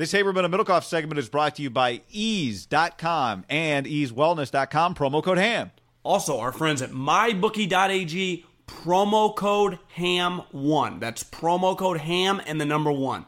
This Haberman and Middlekauff segment is brought to you by eaze.com and eazewellness.com, promo code HAM. Also, our friends at mybookie.ag, promo code HAM1. That's promo code HAM and the number one.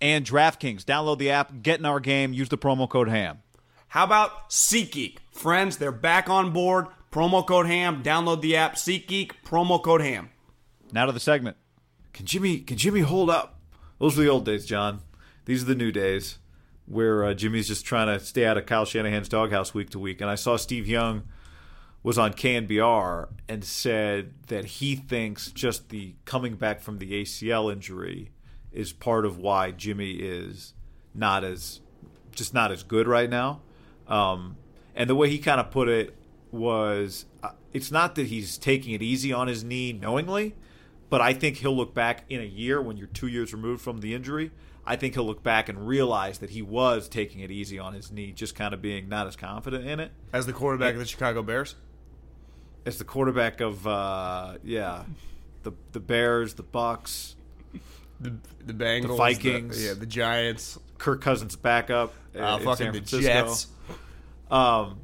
And DraftKings. Download the app, get in our game, use the promo code HAM. How about SeatGeek? Friends, they're back on board. Promo code HAM. Download the app, SeatGeek, promo code HAM. Now to the segment. Can Jimmy can Jimmy hold up? Those were the old days, John. These are the new days where uh, Jimmy's just trying to stay out of Kyle Shanahan's doghouse week to week. And I saw Steve Young was on KNBR and said that he thinks just the coming back from the ACL injury is part of why Jimmy is not as just not as good right now. Um, and the way he kind of put it was, uh, it's not that he's taking it easy on his knee knowingly, but I think he'll look back in a year when you're two years removed from the injury I think he'll look back and realize that he was taking it easy on his knee, just kind of being not as confident in it. As the quarterback and, of the Chicago Bears? As the quarterback of uh, yeah, the the Bears, the Bucks, the the Bengals, the Vikings, the, yeah, the Giants, Kirk Cousins backup, uh, fucking the Jets. Um,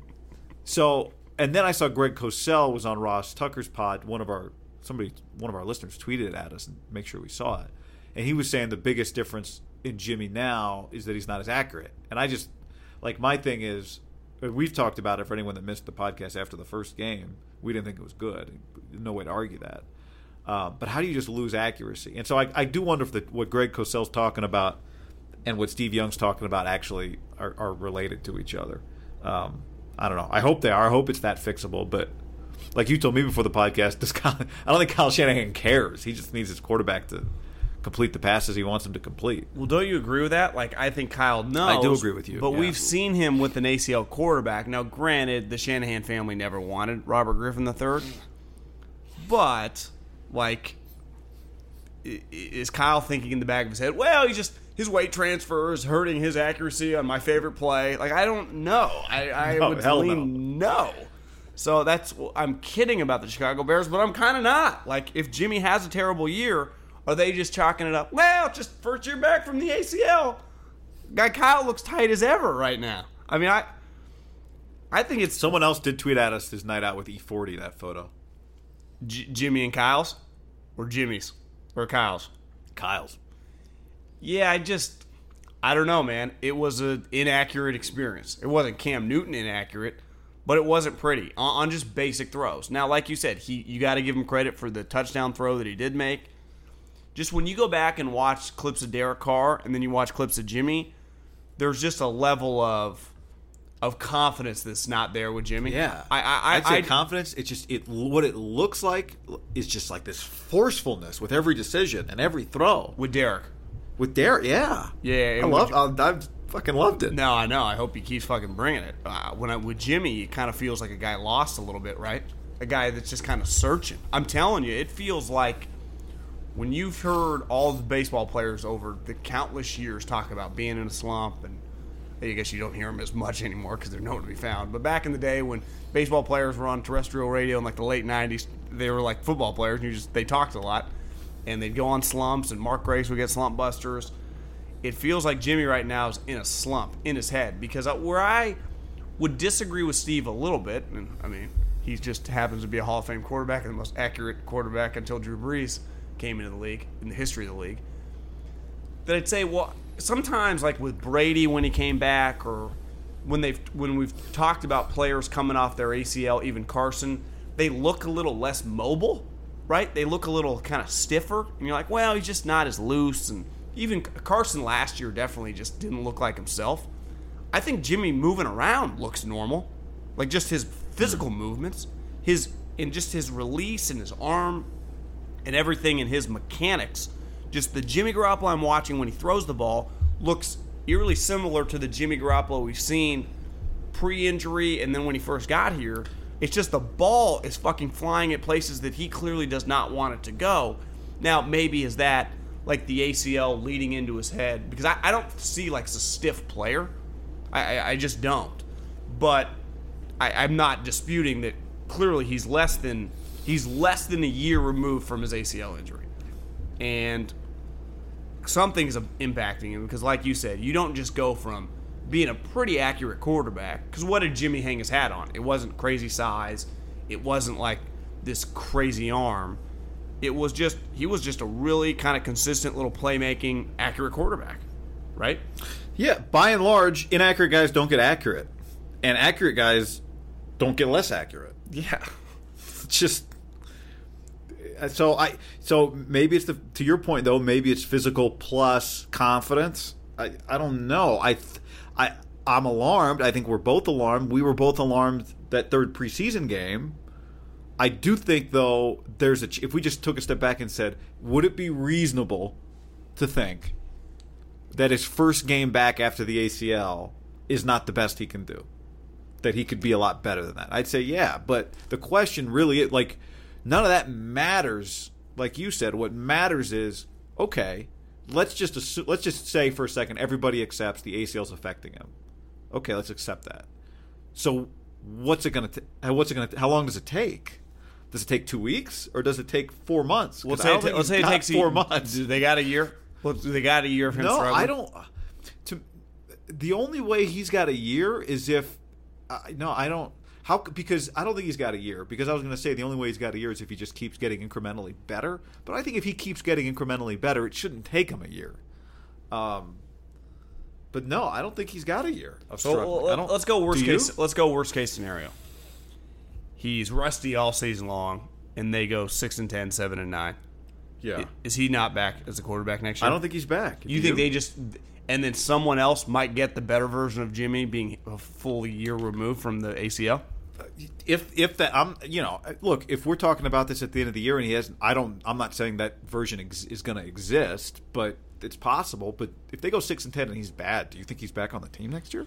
so and then I saw Greg Cosell was on Ross Tucker's pod. One of our somebody, one of our listeners tweeted at us and make sure we saw it, and he was saying the biggest difference in Jimmy now is that he's not as accurate. And I just like my thing is we've talked about it for anyone that missed the podcast after the first game. We didn't think it was good. No way to argue that. Uh, but how do you just lose accuracy? And so I, I do wonder if the, what Greg Cosell's talking about and what Steve Young's talking about actually are, are related to each other. Um, I don't know. I hope they are. I hope it's that fixable. But like you told me before the podcast, I don't think Kyle Shanahan cares. He just needs his quarterback to complete the passes he wants him to complete. Well, don't you agree with that? Like, I think Kyle knows. I do agree with you. But yeah. we've seen him with an ACL quarterback. Now, granted, the Shanahan family never wanted Robert Griffin III. But, like, is Kyle thinking in the back of his head, well, he just his weight transfer is hurting his accuracy on my favorite play. Like I don't know. I, I no, would lean no. no. So that's I'm kidding about the Chicago Bears, but I'm kind of not. Like if Jimmy has a terrible year, are they just chalking it up? Well, just first year back from the ACL. Guy Kyle looks tight as ever right now. I mean, I I think it's someone else did tweet at us his night out with E40 that photo. J- Jimmy and Kyle's, or Jimmy's, or Kyle's. Kyle's. Yeah, I just I don't know, man. It was an inaccurate experience. It wasn't Cam Newton inaccurate, but it wasn't pretty on, on just basic throws. Now, like you said, he you got to give him credit for the touchdown throw that he did make just when you go back and watch clips of Derek Carr and then you watch clips of Jimmy, there's just a level of of confidence that's not there with Jimmy. Yeah, I, I, I'd say I, confidence. It's just it. What it looks like is just like this forcefulness with every decision and every throw with Derek. With Derek, yeah, yeah. I love. I, I've fucking loved it. No, I know. I hope he keeps fucking bringing it. Uh, when I with Jimmy, it kind of feels like a guy lost a little bit, right? A guy that's just kind of searching. I'm telling you, it feels like when you've heard all the baseball players over the countless years talk about being in a slump, and I guess you don't hear them as much anymore because they're nowhere to be found. But back in the day when baseball players were on terrestrial radio in like the late '90s, they were like football players, and you just they talked a lot, and they'd go on slumps, and Mark Grace would get slump busters. It feels like Jimmy right now is in a slump in his head because where I would disagree with Steve a little bit, and I mean he just happens to be a Hall of Fame quarterback and the most accurate quarterback until Drew Brees came into the league in the history of the league. That I'd say, well, sometimes like with Brady when he came back, or when they've when we've talked about players coming off their ACL, even Carson, they look a little less mobile, right? They look a little kind of stiffer, and you're like, well, he's just not as loose. And even Carson last year definitely just didn't look like himself. I think Jimmy moving around looks normal, like just his physical movements, his and just his release and his arm and everything in his mechanics. Just the Jimmy Garoppolo I'm watching when he throws the ball looks eerily similar to the Jimmy Garoppolo we've seen pre-injury and then when he first got here. It's just the ball is fucking flying at places that he clearly does not want it to go. Now maybe is that like the ACL leading into his head because I, I don't see like a stiff player. I, I, I just don't. But I, I'm not disputing that clearly he's less than he's less than a year removed from his ACL injury, and something's impacting him because, like you said, you don't just go from being a pretty accurate quarterback. Because what did Jimmy hang his hat on? It wasn't crazy size. It wasn't like this crazy arm. It was just he was just a really kind of consistent little playmaking, accurate quarterback, right? Yeah, by and large, inaccurate guys don't get accurate, and accurate guys don't get less accurate. Yeah, just Uh, so I so maybe it's the to your point though maybe it's physical plus confidence. I I don't know. I I I'm alarmed. I think we're both alarmed. We were both alarmed that third preseason game. I do think though there's a if we just took a step back and said, would it be reasonable to think that his first game back after the ACL is not the best he can do? That he could be a lot better than that. I'd say yeah, but the question really like none of that matters. Like you said, what matters is okay. Let's just assume, let's just say for a second everybody accepts the ACL is affecting him. Okay, let's accept that. So what's it gonna? T- what's it gonna? T- how long does it take? Does it take two weeks or does it take four months? Let's say, it, let's say it takes four a, months. Do they got a year? Well, they got a year of him. No, struggling? I don't. To the only way he's got a year is if. Uh, no, I don't. How because I don't think he's got a year. Because I was going to say the only way he's got a year is if he just keeps getting incrementally better. But I think if he keeps getting incrementally better, it shouldn't take him a year. Um, but no, I don't think he's got a year of So struggling. I let, don't- let's go worst Do you? case. Let's go worst case scenario. He's rusty all season long, and they go six and 10, 7 and nine. Yeah, Is he not back as a quarterback next year? I don't think he's back. You think they just and then someone else might get the better version of Jimmy being a full year removed from the ACL? If if that I'm you know look if we're talking about this at the end of the year and he hasn't I don't I'm not saying that version ex- is going to exist but it's possible but if they go six and ten and he's bad do you think he's back on the team next year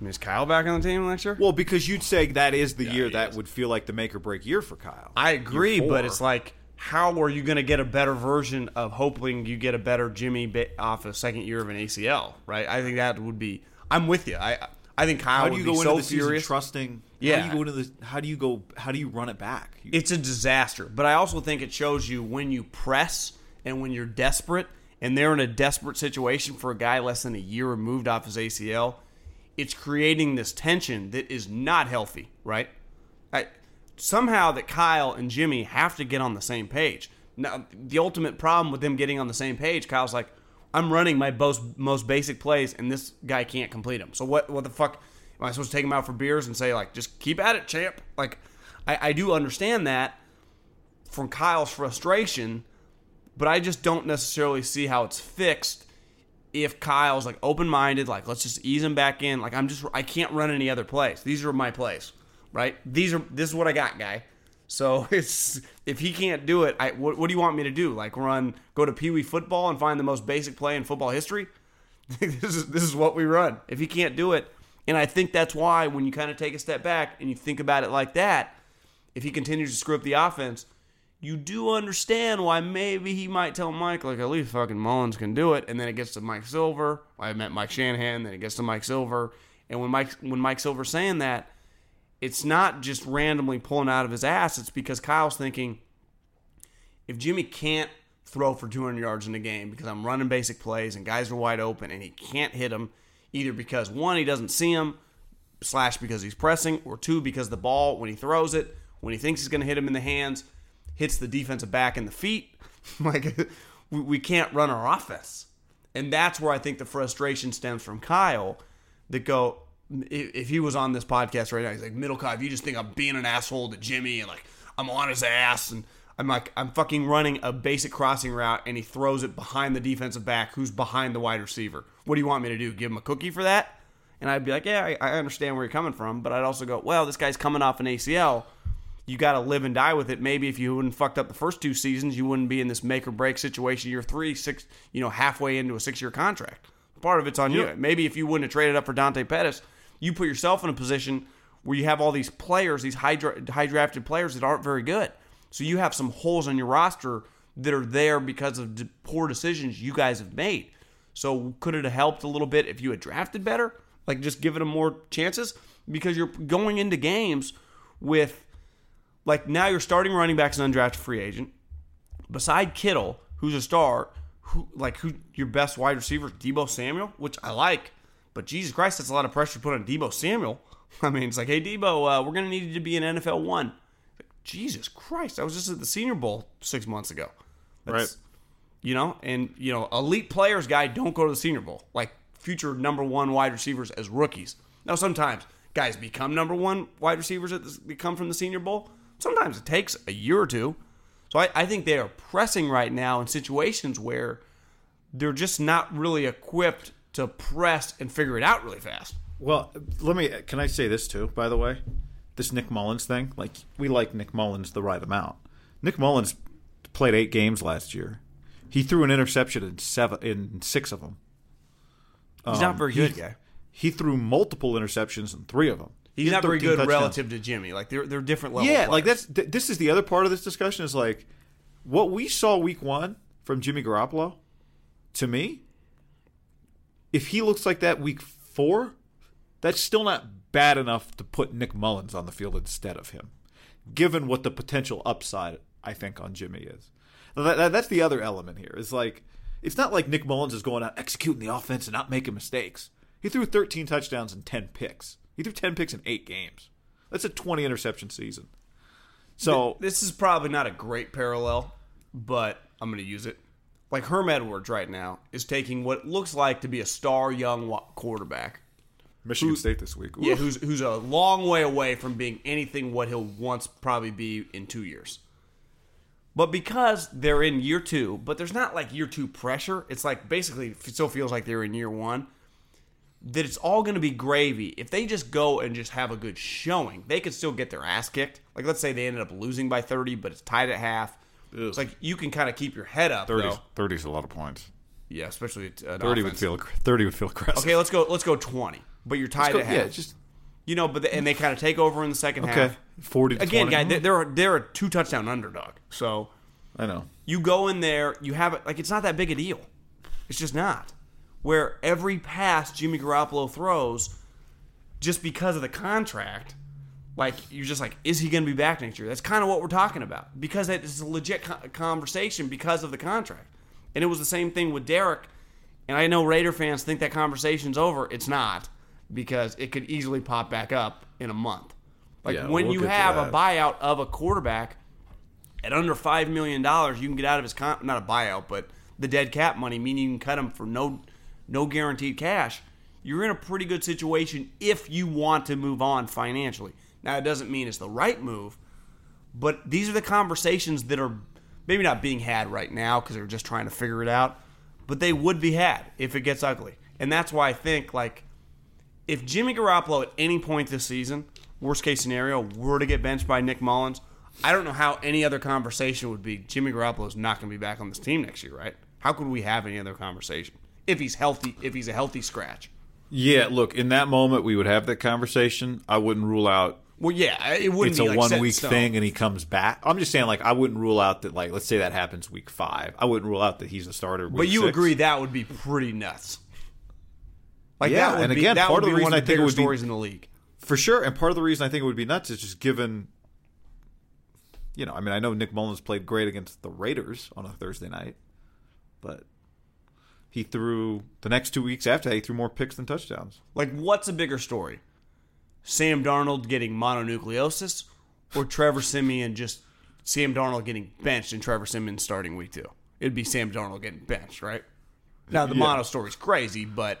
I mean, is Kyle back on the team next year? well because you'd say that is the year he that is. would feel like the make or break year for Kyle I agree, but it's like, how are you going to get a better version of hoping you get a better Jimmy ba- off a second year of an ACL? Right? I think that would be. I'm with you. I I think Kyle how do would you be go so into the season furious. trusting Yeah. how do you go into the how do you go how do you run it back You- it's a disaster. But I also think it shows you when you press and when you're desperate, and they're in a desperate situation for a guy less than a year removed off his ACL. It's creating this tension that is not healthy, right? I, somehow that Kyle and Jimmy have to get on the same page. Now, the ultimate problem with them getting on the same page, Kyle's like, I'm running my most most basic plays, and this guy can't complete them. So what? What the fuck? Am I supposed to take him out for beers and say like, just keep at it, champ? Like, I, I do understand that from Kyle's frustration, but I just don't necessarily see how it's fixed if Kyle's like open minded, like let's just ease him back in. Like I'm just I can't run any other plays. These are my plays, right? These are this is what I got, guy. So it's if he can't do it, I what, what do you want me to do? Like run go to Pee Wee football and find the most basic play in football history? this is this is what we run. If he can't do it, and I think that's why when you kind of take a step back and you think about it like that, if he continues to screw up the offense, you do understand why maybe he might tell Mike, like, at least fucking Mullens can do it. And then it gets to Mike Silver. I met Mike Shanahan, then it gets to Mike Silver. And when Mike when Mike Silver's saying that, it's not just randomly pulling out of his ass. It's because Kyle's thinking, if Jimmy can't throw for 200 yards in a game because I'm running basic plays and guys are wide open and he can't hit them, either because one, he doesn't see him, slash because he's pressing, or two, because the ball, when he throws it, when he thinks he's going to hit him in the hands, hits the defensive back in the feet. like, we, can't run our offense. And that's where I think the frustration stems from Kyle that go, if, if he was on this podcast right now, he's like, Middlekauff, you just think I'm being an asshole to Jimmy and like I'm on his ass and I'm like I'm fucking running a basic crossing route and he throws it behind the defensive back who's behind the wide receiver. What do you want me to do? Give him a cookie for that? And I'd be like, yeah, I, I understand where you're coming from, but I'd also go, well, this guy's coming off an ACL. You got to live and die with it. Maybe if you wouldn't fucked up the first two seasons, you wouldn't be in this make or break situation. You're three, six, you know, halfway into a six year contract. Part of it's on you. Maybe if you wouldn't have traded up for Dante Pettis, you put yourself in a position where you have all these players, these high, high drafted players that aren't very good. So you have some holes on your roster that are there because of d- poor decisions you guys have made. So could it have helped a little bit if you had drafted better? Like just giving them more chances? Because you're going into games with like now you're starting running backs an undrafted free agent. Beside Kittle, who's a star, who like who your best wide receiver, Deebo Samuel, which I like, but Jesus Christ, that's a lot of pressure put on Deebo Samuel. I mean, it's like, hey Deebo, uh, we're gonna need you to be an NFL one. Jesus Christ, I was just at the Senior Bowl six months ago. That's, Right. You know, and you know, elite players, guy, don't go to the Senior Bowl. Like future number one wide receivers as rookies. Now, sometimes guys become number one wide receivers that come from the Senior Bowl. Sometimes it takes a year or two. So I, I think they are pressing right now in situations where they're just not really equipped to press and figure it out really fast. Well, let me. Can I say this too? By the way, this Nick Mullens thing. Like we like Nick Mullens the right amount. Nick Mullens played eight games last year. He threw an interception in seven in six of them. He's not um, very he- good, guy. He threw multiple interceptions in three of them. He's He not very good touchdowns. relative to Jimmy. Like they're they're different level. Yeah, like that's th- this is the other part of this discussion is like what we saw week one from Jimmy Garoppolo. To me, if he looks like that week four, that's still not bad enough to put Nick Mullens on the field instead of him, given what the potential upside I think on Jimmy is. That- that- that's the other element here. Is like it's not like Nick Mullens is going out executing the offense and not making mistakes. He threw 13 touchdowns and 10 picks. He threw 10 picks in eight games. That's a 20 interception season. So this is probably not a great parallel, but I'm going to use it. Like Herm Edwards right now is taking what looks like to be a star young quarterback. Michigan State this week. Yeah, who's who's a long way away from being anything what he'll once probably be in two years. But because they're in year two, but there's not like year two pressure. It's like basically it still feels like they're in year one. That it's all going to be gravy. If they just go and just have a good showing, they could still get their ass kicked. Like let's say they ended up losing by 30, but it's tied at half. It's like you can kind of keep your head up. 30 though. 30 is a lot of points. Yeah, especially uh, an 30 would feel 30 would feel aggressive. Okay, let's go. Let's go 20. But you're tied at half. yeah, just You know, but the, and they kind of take over in the second okay. half. 40 to Again, 20. guy, they- they're they're a two touchdown underdog. So I know. you go in there, you have it like it's not that big a deal. It's just not. Where every pass Jimmy Garoppolo throws, just because of the contract, like you're just like, is he going to be back next year? That's kind of what we're talking about because it's a legit conversation because of the contract. And it was the same thing with Derek. And I know Raider fans think that conversation's over. It's not because it could easily pop back up in a month. Like Yeah, when we'll you have a buyout of a quarterback at under five million dollars, you can get out of his con- not a buyout, but the dead cap money, meaning you can cut him for no no guaranteed cash. You're in a pretty good situation if you want to move on financially. Now it doesn't mean it's the right move, but these are the conversations that are maybe not being had right now because they're just trying to figure it out, but they would be had if it gets ugly. And that's why I think like if Jimmy Garoppolo at any point this season, worst case scenario, were to get benched by Nick Mullens, I don't know how any other conversation would be Jimmy Garoppolo is not going to be back on this team next year, right? How could we have any other conversation if he's healthy? If he's a healthy scratch, Yeah, look, in that moment we would have that conversation. I wouldn't rule out Well, yeah, it wouldn't it's be a like one week stone. thing and he comes back. I'm just saying, like, I wouldn't rule out that, like, let's say that happens week five. I wouldn't rule out that he's a starter. Week But you six. agree that would be pretty nuts. Like Yeah, that would and be, again, part of the reason of I think it would be- stories in the league. for sure. And part of the reason I think it would be nuts is just given, you know, I mean, I know Nick Mullens played great against the Raiders on a Thursday night, but he threw the next two weeks after that, he threw more picks than touchdowns. Like, what's a bigger story? Sam Darnold getting mononucleosis, or Trevor Siemian just Sam Darnold getting benched and Trevor Siemian starting week two? It'd be Sam Darnold getting benched, right? Now the Yeah. mono story's crazy, but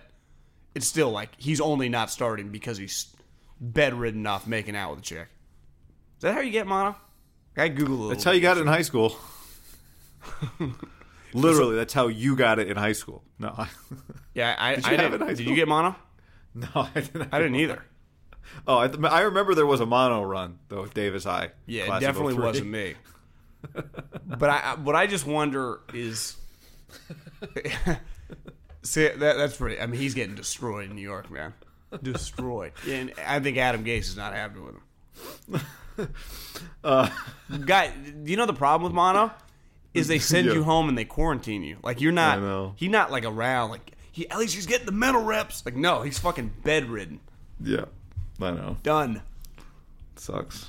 it's still like he's only not starting because he's bedridden off making out with a chick. Is that how you get mono? I Google it. That's how you got it in high school. Literally, that's how you got it in high school. No, I, Yeah, I, Did I you have didn't. it in high Did you get mono? no, I didn't. I didn't either. Oh, I, th- I remember there was a mono run though at Davis High. Yeah, it definitely oh wasn't me. but I, I- what I just wonder is, see that that's pretty. I mean, he's getting destroyed in New York, man. Destroyed, and I think Adam Gase is not happy with him. Uh, Guy, do you know the problem with mono? Is they send Yeah. you home and they quarantine you. Like you're not. I know. He's not like around. Like he at least he's getting the mental reps. Like no, he's fucking bedridden. Yeah, I know. Done. Sucks.